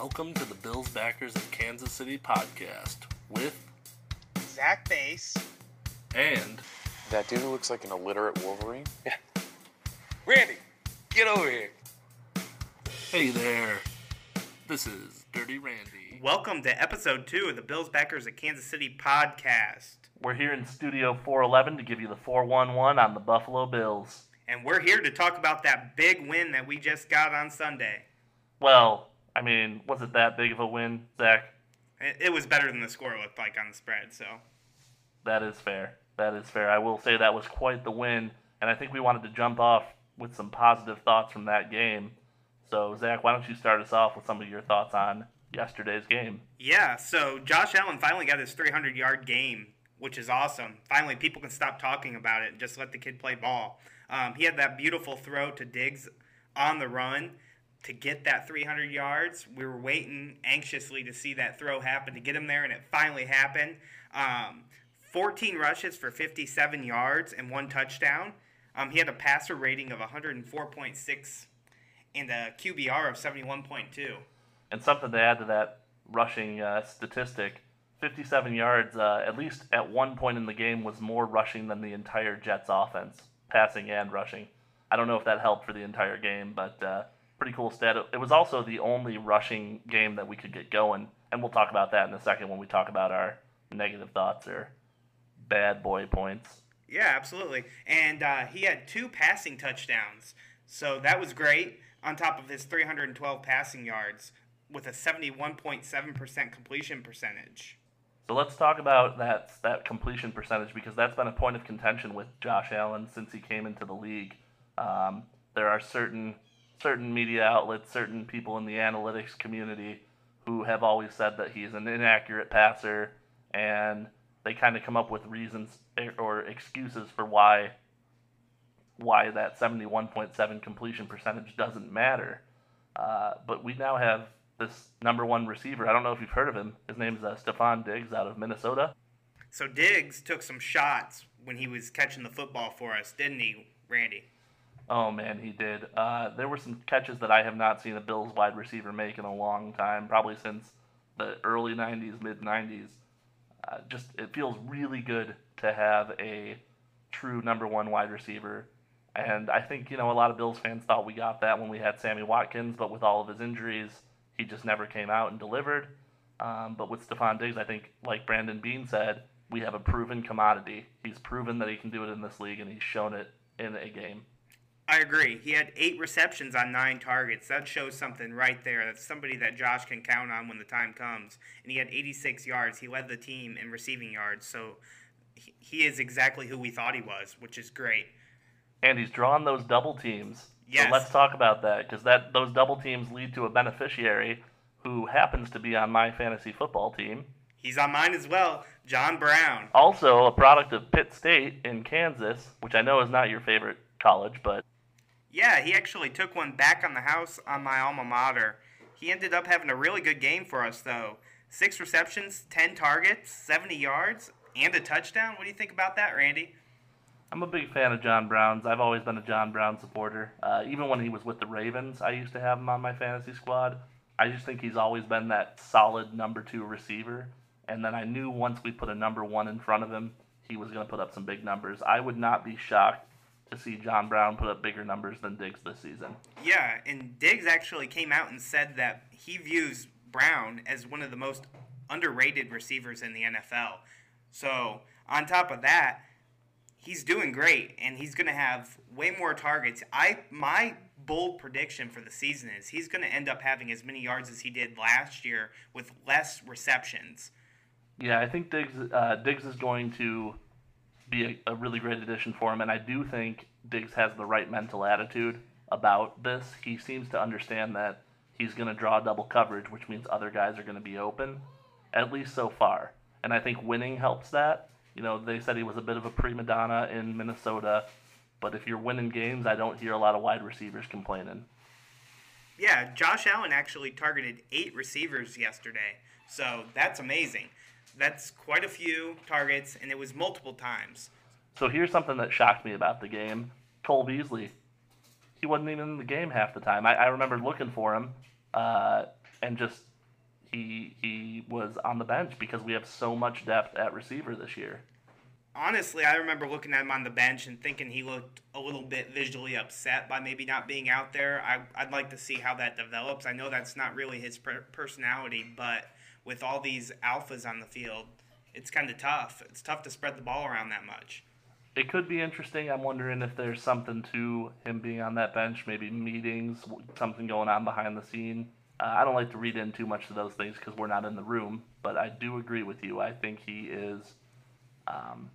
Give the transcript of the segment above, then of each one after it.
Welcome to the Bills Backers of Kansas City podcast with Zach Baase. and That dude who looks like an illiterate Wolverine. Yeah. Randy, get over here. Hey there. This is Dirty Randy. Welcome to episode two of the Bills Backers of Kansas City podcast. We're here in Studio 411 to give you the 411 on the Buffalo Bills. And we're here to talk about that big win that we just got on Sunday. Well, I mean, was it that big of a win, Zach? It, was better than the score looked like on the spread, so. That is fair. That is fair. I will say that was quite the win, and I think we wanted to jump off with some positive thoughts from that game. So, Zach, why don't you start us off with some of your thoughts on yesterday's game? Yeah, so Josh Allen finally got his 300 yard game, which is awesome. Finally, people can stop talking about it and just let the kid play ball. Um, he had that beautiful throw to Diggs on the run to get that 300 yards. We were waiting anxiously to see that throw happen to get him there, and it finally happened. Um, 14 rushes for 57 yards and one touchdown. Um, he had a passer rating of 104.6 and a QBR of 71.2. And something to add to that rushing uh, statistic 57 yards, uh, at least at one point in the game, was more rushing than the entire Jets offense, passing and rushing. I don't know if that helped for the entire game, but uh, pretty cool stat. It was also the only rushing game that we could get going, and we'll talk about that in a second when we talk about our negative thoughts or bad boy points. Yeah, absolutely. And uh, he had two passing touchdowns. So that was great on top of his 312 passing yards with a 71.7% completion percentage. So let's talk about that that completion percentage because that's been a point of contention with Josh Allen since he came into the league. Um, there are certain certain media outlets, certain people in the analytics community who have always said that he's an inaccurate passer, and they kind of come up with reasons or excuses for why why that 71.7 completion percentage doesn't matter. Uh, but we now have this number one receiver. I don't know if you've heard of him. His name's uh, Stefon Diggs out of Minnesota. So Diggs took some shots when he was catching the football for us, didn't he, Randy? Oh man, he did. Uh, there were some catches that I have not seen a Bills wide receiver make in a long time, probably since the early '90s, mid '90s. Uh, just it feels really good to have a true number one wide receiver. And I think you know a lot of Bills fans thought we got that when we had Sammy Watkins, but with all of his injuries, he just never came out and delivered. Um, but with Stefon Diggs, I think, like Brandon Beane said, we have a proven commodity. He's proven that he can do it in this league, and he's shown it in a game. I agree. He had eight receptions on nine targets. That shows something right there. That's somebody that Josh can count on when the time comes. And he had 86 yards. He led the team in receiving yards. So he- he is exactly who we thought he was, which is great. and he's drawn those double teams. Yes. So let's talk about that because that those double teams lead to a beneficiary who happens to be on my fantasy football team. He's on mine as well, John Brown. Also, a product of Pitt State in Kansas, which I know is not your favorite college, but Yeah, he actually took one back on the house on my alma mater. He ended up having a really good game for us, though. Six receptions, 10 targets, 70 yards, and a touchdown. What do you think about that, Randy? I'm a big fan of John Brown's. I've always been a John Brown supporter. Uh, even when he was with the Ravens, I used to have him on my fantasy squad. I just think he's always been that solid number two receiver. And then I knew once we put a number one in front of him, he was going to put up some big numbers. I would not be shocked to see John Brown put up bigger numbers than Diggs this season. Yeah, and Diggs actually came out and said that he views Brown as one of the most underrated receivers in the NFL. So, on top of that, he's doing great and he's going to have way more targets. I my bold prediction for the season is he's going to end up having as many yards as he did last year with less receptions. Yeah, I think Diggs uh, Diggs is going to be a, a really great addition for him, and I do think Diggs has the right mental attitude about this. He seems to understand that he's going to draw double coverage, which means other guys are going to be open, at least so far. And I think winning helps that. You know, they said he was a bit of a prima donna in Minnesota, but if you're winning games, I don't hear a lot of wide receivers complaining. Yeah, Josh Allen actually targeted eight receivers yesterday. So that's amazing. That's quite a few targets, and it was multiple times. So here's something that shocked me about the game. Cole Beasley. He wasn't even in the game half the time. I, I remember looking for him uh, and just he he was on the bench because we have so much depth at receiver this year. Honestly, I remember looking at him on the bench and thinking he looked a little bit visually upset by maybe not being out there. I, I'd like to see how that develops. I know that's not really his per- personality, but with all these alphas on the field, it's kind of tough. It's tough to spread the ball around that much. It could be interesting. I'm wondering if there's something to him being on that bench, maybe meetings, something going on behind the scene. Uh, I don't like to read in too much of those things because we're not in the room, but I do agree with you. I think he is, um,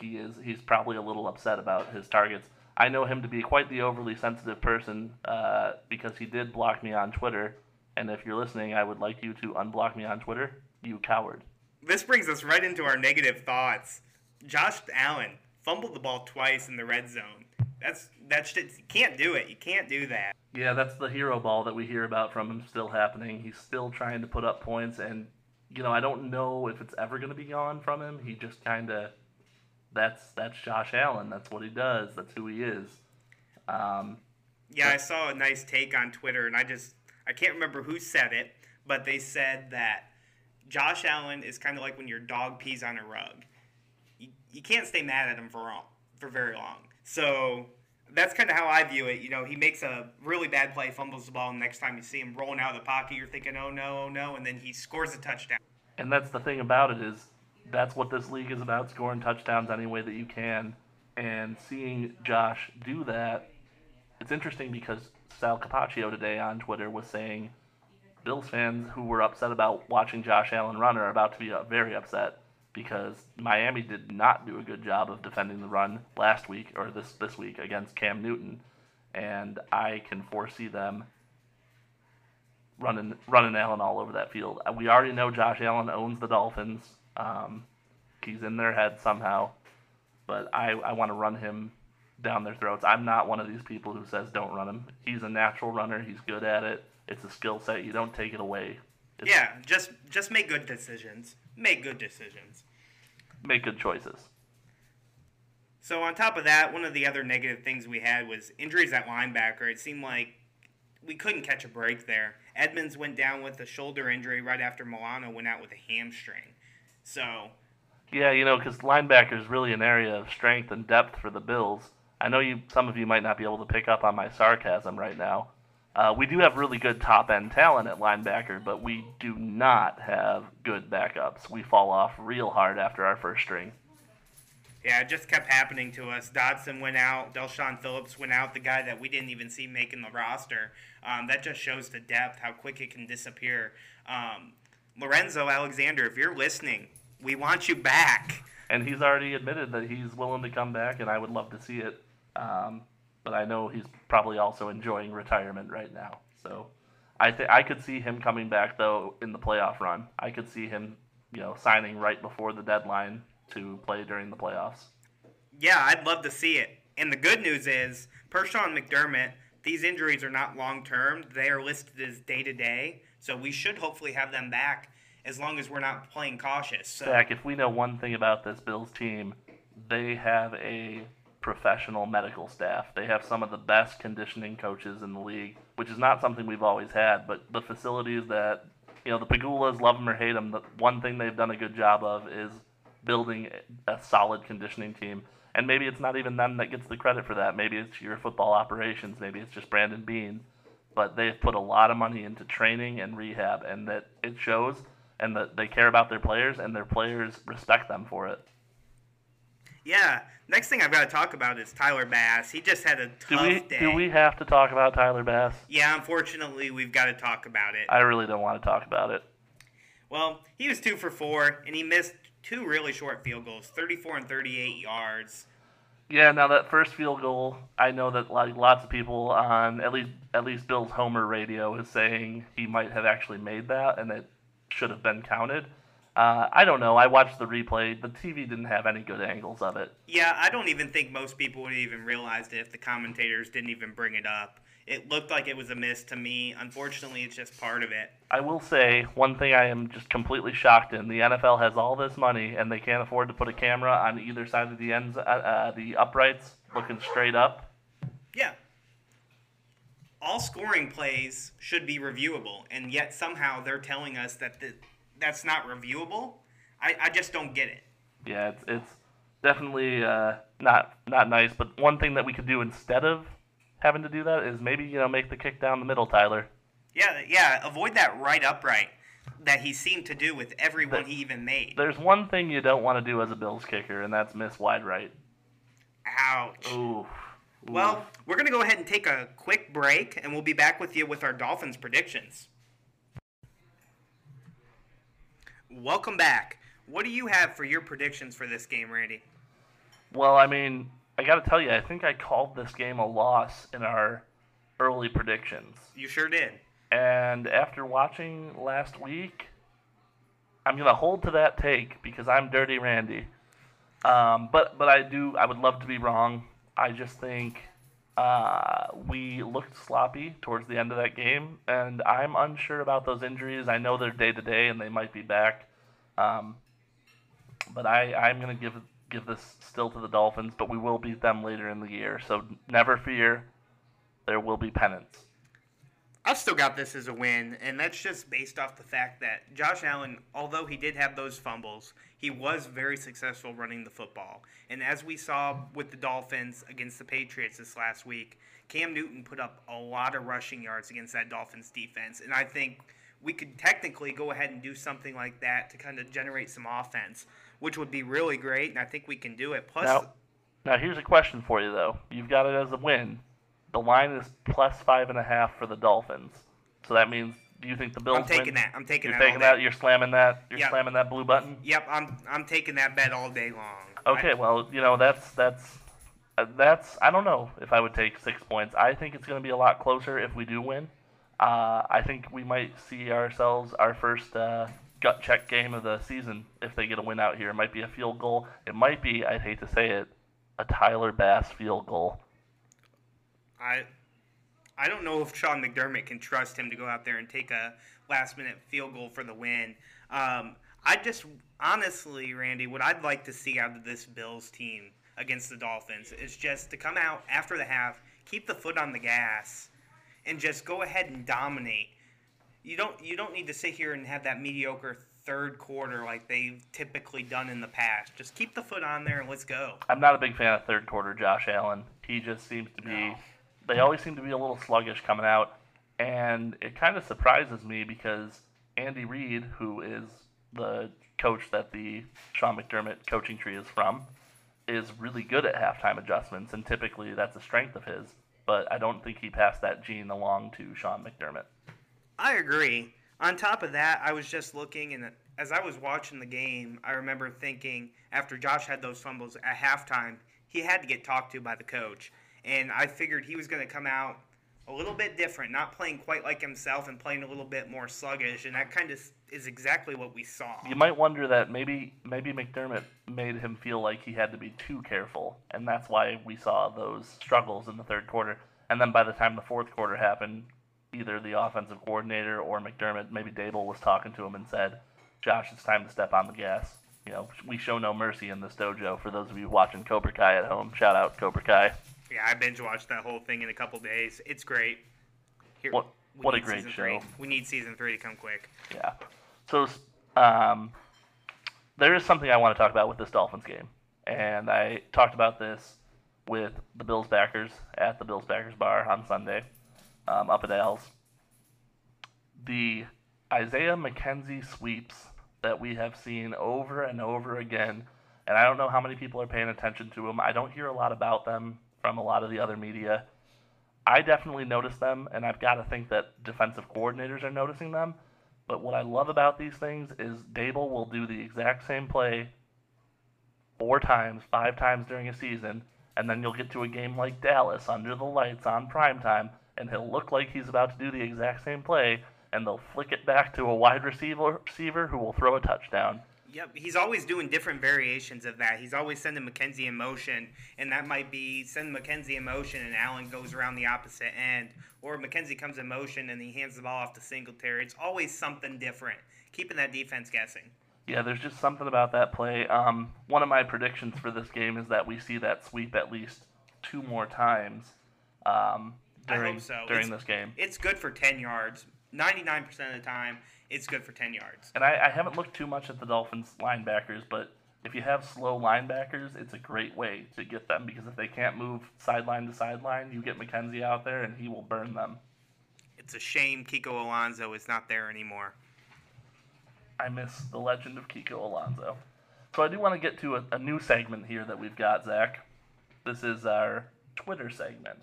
he is, he's probably a little upset about his targets. I know him to be quite the overly sensitive person uh, because he did block me on Twitter. And if you're listening, I would like you to unblock me on Twitter. You coward. This brings us right into our negative thoughts. Josh Allen fumbled the ball twice in the red zone. That's that's shit. You can't do it. You can't do that. Yeah, that's the hero ball that we hear about from him still happening. He's still trying to put up points, and you know I don't know if it's ever going to be gone from him. He just kind of that's that's Josh Allen. That's what he does. That's who he is. Um, Yeah, I saw a nice take on Twitter, and I just I can't remember who said it, but they said that Josh Allen is kind of like when your dog pees on a rug. You, you can't stay mad at him for for very long. So that's kind of how I view it. You know, he makes a really bad play, fumbles the ball, and next time you see him rolling out of the pocket, you're thinking, oh no, oh no, and then he scores a touchdown. and that's the thing about it is that's what this league is about: scoring touchdowns any way that you can. And seeing Josh do that, it's interesting because Sal Capaccio today on Twitter was saying Bills fans who were upset about watching Josh Allen run are about to be uh, very upset because Miami did not do a good job of defending the run last week or this this week against Cam Newton, and I can foresee them running running Allen all over that field. Uh, We already know Josh Allen owns the Dolphins. Um, he's in their head somehow, but I I want to run him down their throats. I'm not one of these people who says don't run him. He's a natural runner. He's good at it. It's a skill set. You don't take it away. It's, Yeah, just just make good decisions. Make good decisions. Make good choices. So on top of that, one of the other negative things we had was injuries at linebacker. It seemed like we couldn't catch a break there. Edmunds went down with a shoulder injury right after Milano went out with a hamstring. So Yeah, you know, because linebacker is really an area of strength and depth for the Bills. I know you, some of you might not be able to pick up on my sarcasm right now. Uh, we do have really good top end talent at linebacker, but we do not have good backups. We fall off real hard after our first string. yeah, it just kept happening to us. Dodson went out. Delshawn Phillips went out. The guy that we didn't even see making the roster. Um, that just shows the depth, how quick it can disappear. Um, Lorenzo Alexander, if you're listening, we want you back. And he's already admitted that he's willing to come back, and I would love to see it. Um, but I know he's probably also enjoying retirement right now. So I think I could see him coming back though in the playoff run. I could see him, you know, signing right before the deadline to play during the playoffs. Yeah, I'd love to see it. And the good news is, per Sean McDermott, these injuries are not long term. They are listed as day to day. So we should hopefully have them back as long as we're not playing cautious. So, Zach, if we know one thing about this Bills team, they have a professional medical staff. They have some of the best conditioning coaches in the league, which is not something we've always had. But the facilities that, you know, the Pegulas, love them or hate them, the one thing they've done a good job of is building a solid conditioning team. And maybe it's not even them that gets the credit for that. Maybe it's your football operations. Maybe it's just Brandon Beane. But they've put a lot of money into training and rehab, and that it shows. And that they care about their players, and their players respect them for it. Yeah, next thing I've got to talk about is Tyler Bass. He just had a Do tough we day. do we have to talk about Tyler Bass? Yeah, unfortunately, we've got to talk about it. I really don't want to talk about it. Well, he was two for four, and he missed two really short field goals 34 and 38 yards. Yeah, now that first field goal, I know that like lots of people on at least at least Bill's Homer radio is saying he might have actually made that and it should have been counted. Uh, I don't know. I watched the replay. The TV didn't have any good angles of it. Yeah, I don't even think most people would even realize it if the commentators didn't even bring it up. It looked like it was a miss to me. Unfortunately, it's just part of it. I will say one thing I am just completely shocked in: the NFL has all this money and they can't afford to put a camera on either side of the ends, uh, uh, the uprights, looking straight up. Yeah. all scoring plays should be reviewable, and yet somehow they're telling us that the, that's not reviewable. I, I just don't get it. Yeah, it's it's definitely uh, not not nice. But one thing that we could do instead of having to do that is maybe you know make the kick down the middle, Tyler. Yeah, yeah. Avoid that right upright that he seemed to do with every one he even made. There's one thing you don't want to do as a Bills kicker, and that's miss wide right. Ouch. Ooh. Well, we're going to go ahead and take a quick break, and we'll be back with you with our Dolphins predictions. Welcome back. What do you have for your predictions for this game, Randy? Well, I mean, I got to tell you, I think I called this game a loss in our early predictions. You sure did. And after watching last week, I'm gonna hold to that take because I'm Dirty Randy. Um, but but I do I would love to be wrong. I just think uh, we looked sloppy towards the end of that game, and I'm unsure about those injuries. I know they're day to day, and they might be back. Um, but I I'm gonna give give this still to the Dolphins, but we will beat them later in the year. So never fear, there will be penance. I've still got this as a win, and that's just based off the fact that Josh Allen, although he did have those fumbles, he was very successful running the football. And as we saw with the Dolphins against the Patriots this last week, Cam Newton put up a lot of rushing yards against that Dolphins defense. And I think we could technically go ahead and do something like that to kind of generate some offense, which would be really great. And I think we can do it. Plus, Now, now here's a question for you though. You've got it as a win. The line is plus five and a half for the Dolphins. So that means, do you think the Bills I'm taking win? that. I'm taking You're that. taking that. You're slamming that. You're Yeah. slamming that blue button. Yep, I'm I'm taking that bet all day long. Okay. I- well, you know that's that's uh, that's. I don't know if I would take six points. I think it's going to be a lot closer if we do win. Uh, I think we might see ourselves our first uh, gut check game of the season if they get a win out here. It might be a field goal. It might be. I'd hate to say it, a Tyler Bass field goal. I I don't know if Sean McDermott can trust him to go out there and take a last minute field goal for the win. Um, I just honestly, Randy, what I'd like to see out of this Bills team against the Dolphins is just to come out after the half, keep the foot on the gas, and just go ahead and dominate. You don't you don't need to sit here and have that mediocre third quarter like they've typically done in the past. Just keep the foot on there and let's go. I'm not a big fan of third quarter Josh Allen. He just seems to be. No. They always seem to be a little sluggish coming out, and it kind of surprises me because Andy Reid, who is the coach that the Sean McDermott coaching tree is from, is really good at halftime adjustments, and typically that's a strength of his. But I don't think he passed that gene along to Sean McDermott. I agree. On top of that, I was just looking, and as I was watching the game, I remember thinking after Josh had those fumbles at halftime, he had to get talked to by the coach. And I figured he was going to come out a little bit different, not playing quite like himself and playing a little bit more sluggish. And that kind of is exactly what we saw. You might wonder that maybe maybe McDermott made him feel like he had to be too careful, and that's why we saw those struggles in the third quarter. And then by the time the fourth quarter happened, either the offensive coordinator or McDermott, maybe Daboll was talking to him and said, "Josh, it's time to step on the gas." You know, we show no mercy in this dojo. For those of you watching Cobra Kai at home, shout out Cobra Kai. Yeah, I binge watched that whole thing in a couple days. It's great. Here, What- what a great season three. show. We need season three to come quick. Yeah. So um, there is something I want to talk about with this Dolphins game, and I talked about this with the Bills backers at the Bills backers bar on Sunday, um, up at Al's. The Isaiah McKenzie sweeps that we have seen over and over again, and I don't know how many people are paying attention to them. I don't hear a lot about them from a lot of the other media. I definitely notice them, and I've got to think that defensive coordinators are noticing them. But what I love about these things is Daboll will do the exact same play four times, five times during a season, and then you'll get to a game like Dallas under the lights on prime time, and he'll look like he's about to do the exact same play, and they'll flick it back to a wide receiver receiver who will throw a touchdown. Yep, he's always doing different variations of that. He's always sending McKenzie in motion, and that might be send McKenzie in motion, and Allen goes around the opposite end, or McKenzie comes in motion and he hands the ball off to Singletary. It's always something different, keeping that defense guessing. Yeah, there's just something about that play. Um, one of my predictions for this game is that we see that sweep at least two more times. Um, during so. during It's- this game. It's good for 10 yards. 99% of the time, it's good for 10 yards. And I, I haven't looked too much at the Dolphins linebackers, but if you have slow linebackers, it's a great way to get them because if they can't move sideline to sideline, you get McKenzie out there and he will burn them. It's a shame Kiko Alonso is not there anymore. I miss the legend of Kiko Alonso. So I do want to get to a, a new segment here that we've got, Zach. This is our Twitter segment.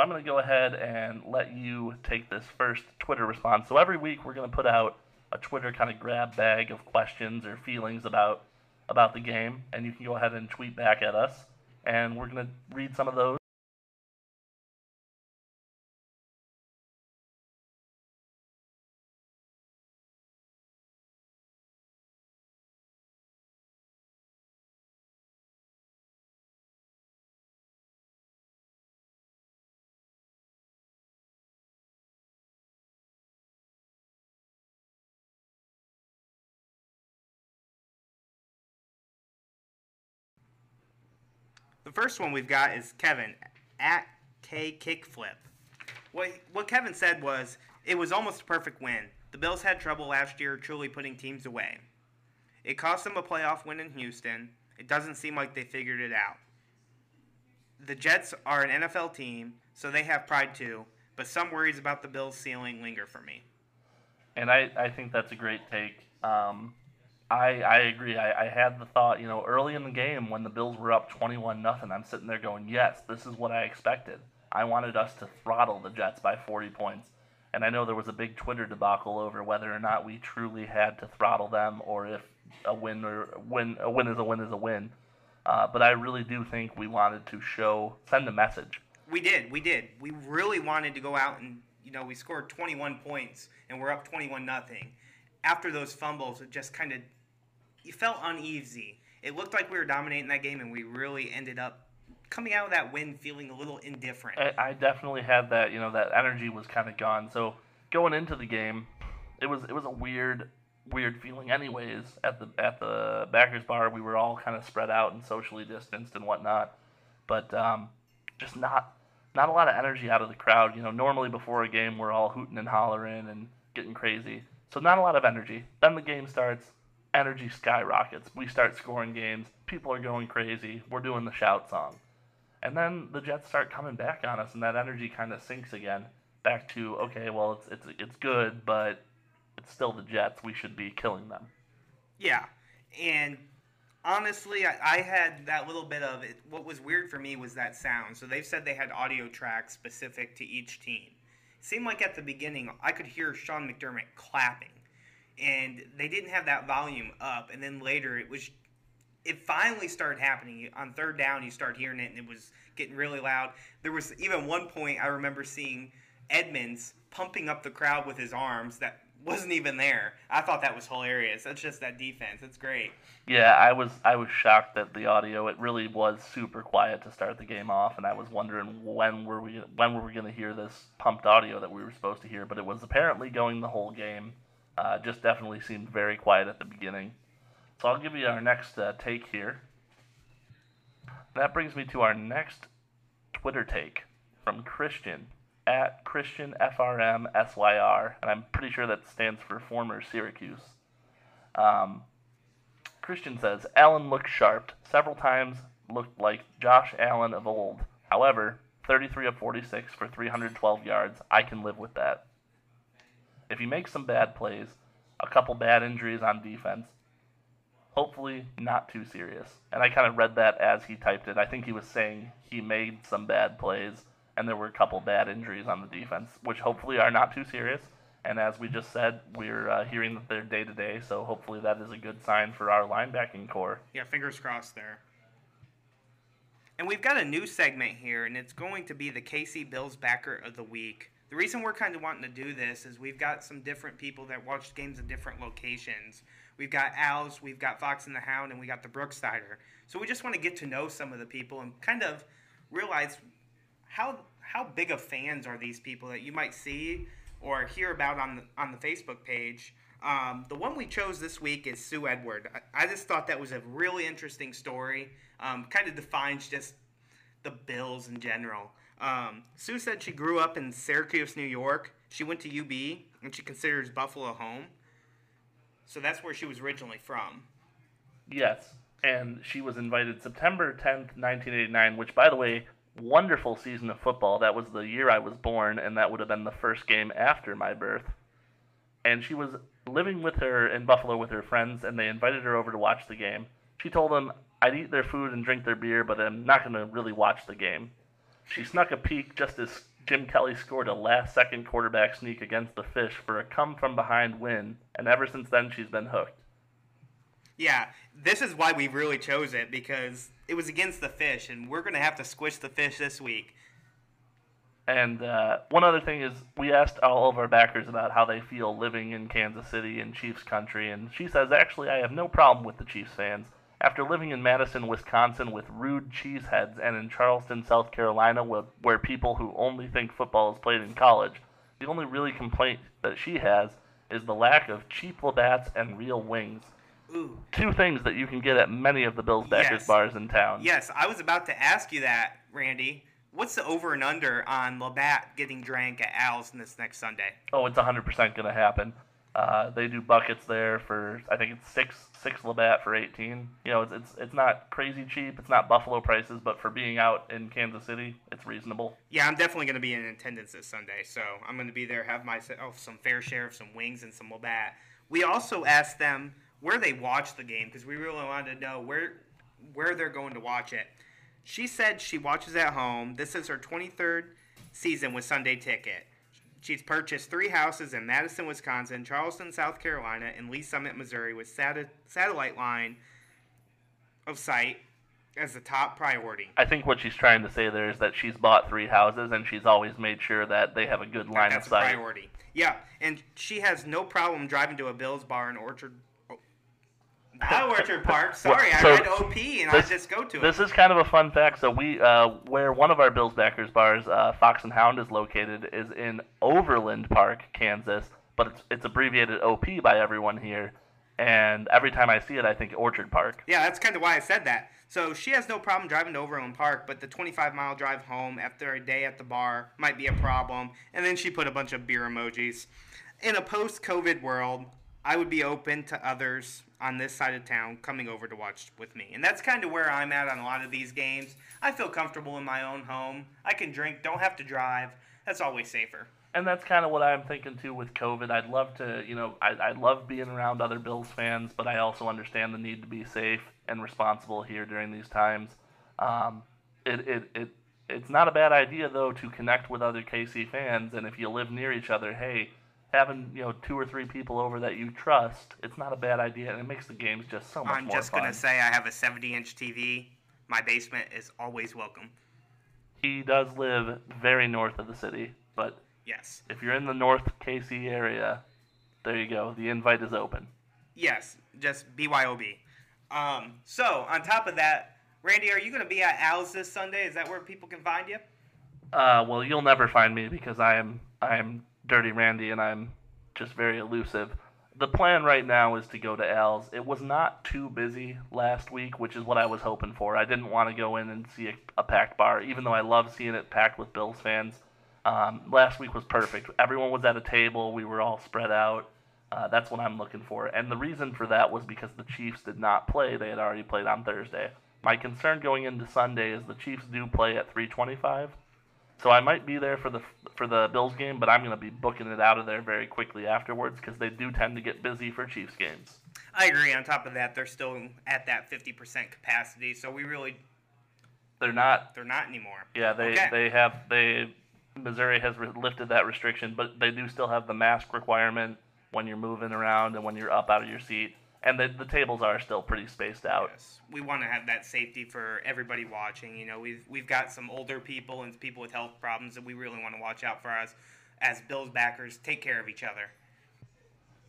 So I'm going to go ahead and let you take this first Twitter response. So every week we're going to put out a Twitter kind of grab bag of questions or feelings about about the game, and you can go ahead and tweet back at us, and we're going to read some of those. The first one we've got is Kevin at K Kickflip. What what Kevin said was it was almost a perfect win. The Bills had trouble last year truly putting teams away. It cost them a playoff win in Houston. It doesn't seem like they figured it out. The Jets are an NFL team, so they have pride too, but some worries about the Bills' ceiling linger for me. and I, I think that's a great take. Um, I I agree. I, I had the thought, you know, early in the game when the Bills were up twenty one nothing, I'm sitting there going, yes, this is what I expected. I wanted us to throttle the Jets by forty points, and I know there was a big Twitter debacle over whether or not we truly had to throttle them or if a win or win a win is a win is a win. Uh, but I really do think we wanted to show send a message. We did. We did. We really wanted to go out and you know we scored 21 points and we're up 21 nothing. After those fumbles, it just kind of you felt uneasy. It looked like we were dominating that game, and we really ended up coming out of that win feeling a little indifferent. I, I definitely had that. You know, that energy was kind of gone. So going into the game, it was it was a weird weird feeling. Anyways, at the at the backers bar, we were all kind of spread out and socially distanced and whatnot, but um, just not not a lot of energy out of the crowd. You know, normally before a game, we're all hooting and hollering and getting crazy. So not a lot of energy. Then the game starts. Energy skyrockets. We start scoring games. People are going crazy. We're doing the shout song. And then the Jets start coming back on us, and that energy kind of sinks again. Back to okay, well it's it's it's good, but it's still the Jets. We should be killing them. Yeah, and honestly, I, I had that little bit of it. What was weird for me was that sound. So they've said they had audio tracks specific to each team. Seemed like at the beginning I could hear Sean McDermott clapping, and they didn't have that volume up. And then later it was. It finally started happening on third down. You start hearing it, and it was getting really loud. There was even one point I remember seeing Edmunds pumping up the crowd with his arms that wasn't even there. I thought that was hilarious. That's just that defense. It's great. Yeah, I was I was shocked that the audio. It really was super quiet to start the game off, and I was wondering when were we when were we going to hear this pumped audio that we were supposed to hear. But it was apparently going the whole game. Uh, just definitely seemed very quiet at the beginning. So I'll give you our next uh, take here. That brings me to our next Twitter take from Christian at Christian FRM SYR, and I'm pretty sure that stands for former Syracuse. Um, Christian says Allen looked sharp. Several times looked like Josh Allen of old. However, 33 of 46 for 312 yards. I can live with that. If he makes some bad plays, a couple bad injuries on defense, hopefully not too serious. And I kind of read that as he typed it. I think he was saying he made some bad plays and there were a couple bad injuries on the defense, which hopefully are not too serious. And as we just said, we're uh, hearing that they're day to day, so hopefully that is a good sign for our linebacking core. Yeah, fingers crossed there. And we've got a new segment here, and it's going to be the KC Bills Backer of the Week. The reason we're kind of wanting to do this is we've got some different people that watch games in different locations. We've got Al's, we've got Fox and the Hound, and we got the Brooksider. So we just want to get to know some of the people and kind of realize how how big of fans are these people that you might see or hear about on the on the Facebook page. Um, the one we chose this week is Sue Edward. I, I just thought that was a really interesting story. Um, kind of defines just the Bills in general. Um, Sue said she grew up in Syracuse, New York. She went to UB, and she considers Buffalo home. So that's where she was originally from. Yes, and she was invited September 10th, 1989, which, by the way, wonderful season of football. That was the year I was born, and that would have been the first game after my birth. And she was living with her in Buffalo with her friends, and they invited her over to watch the game. She told them, I'd eat their food and drink their beer, but I'm not going to really watch the game. She snuck a peek just as Jim Kelly scored a last second quarterback sneak against the Fish for a come from behind win, and ever since then she's been hooked. Yeah, this is why we really chose it because it was against the fish, and we're going to have to squish the fish this week. And uh, one other thing is, we asked all of our backers about how they feel living in Kansas City and Chiefs country, and she says, actually, I have no problem with the Chiefs fans. After living in Madison, Wisconsin with rude cheeseheads and in Charleston, South Carolina, where, people who only think football is played in college, the only really complaint that she has is the lack of cheap Labatt's and real wings. Ooh. Two things that you can get at many of the Bills backers Yes. bars in town. Yes, I was about to ask you that, Randy. What's the over and under on Labatt getting drank at Al's this next Sunday? Oh, it's 100% going to happen. Uh, they do buckets there for I think it's six six Labatt for 18. You know, it's, it's it's not crazy cheap. It's not Buffalo prices, but for being out in Kansas City, it's reasonable. Yeah, I'm definitely going to be in attendance this Sunday, so I'm going to be there, have myself some fair share of some wings and some Labatt. We also asked them where they watch the game because we really wanted to know where where they're going to watch it. She said she watches at home. This is her 23rd season with Sunday Ticket. She's purchased three houses in Madison, Wisconsin, Charleston, South Carolina, and Lee Summit, Missouri, with sat- satellite line of sight as the top priority. I think what she's trying to say there is that she's bought three houses and she's always made sure that they have a good line That's of a sight. priority. Yeah, and she has no problem driving to a Bills bar in Orchard. Not Orchard Park. Sorry, so I read OP and I just go to it. This is kind of a fun fact. So we, uh, where one of our Bills backers bars, uh, Fox and Hound, is located, is in Overland Park, Kansas, but it's it's abbreviated OP by everyone here. And every time I see it, I think Orchard Park. Yeah, that's kind of why I said that. So she has no problem driving to Overland Park, but the 25 mile drive home after a day at the bar might be a problem. And then she put a bunch of beer emojis. In a post COVID world, I would be open to others on this side of town coming over to watch with me. And that's kind of where I'm at on a lot of these games. I feel comfortable in my own home. I can drink, don't have to drive. That's always safer. And that's kind of what I'm thinking too with COVID. I'd love to, you know, I, I love being around other Bills fans, but I also understand the need to be safe and responsible here during these times. Um, it, it, it, it's not a bad idea though to connect with other KC fans, and if you live near each other, hey, having you know two or three people over that you trust, it's not a bad idea, and it makes the games just so much I'm more just fun. to say I have a 70 inch TV. My basement is always welcome. he does live very north of the city, but Yes. if you're in the North KC area, there you go. The invite is open. Yes, just BYOB. Um, so, on top of that, Randy, are you going to be at Al's this Sunday? Is that where people can find you? Uh, well, you'll never find me because I am I am Dirty Randy and I'm just very elusive. The plan right now is to go to Al's. It was not too busy last week, which is what I was hoping for. I didn't want to go in and see a, a packed bar, even though I love seeing it packed with Bills fans. Um, last week was perfect. Everyone was at a table. We were all spread out. Uh, that's what I'm looking for. And the reason for that was because the Chiefs did not play. They had already played on Thursday. My concern going into Sunday is the Chiefs do play at 325. So I might be there for the for the Bills game, but I'm going to be booking it out of there very quickly afterwards because they do tend to get busy for Chiefs games. I agree. On top of that, they're still at that 50% capacity, so we really, They're not. they're not anymore. Yeah, they Okay. they have they Missouri has re- lifted that restriction, but they do still have the mask requirement when you're moving around and when you're up out of your seat, and the the tables are still pretty spaced out. Yes. We want to have that safety for everybody watching. You know, we've we've got some older people and people with health problems that we really want to watch out for us as Bills backers. Take care of each other.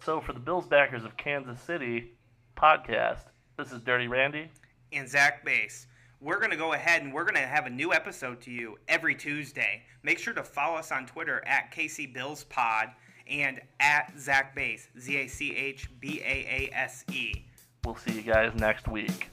So for the Bills backers of Kansas City podcast, this is Dirty Randy. and Zach Baase. We're going to go ahead and we're going to have a new episode to you every Tuesday. Make sure to follow us on Twitter at KC Bills Pod and at Zach Baase, Z A C H B A A S E. We'll see you guys next week.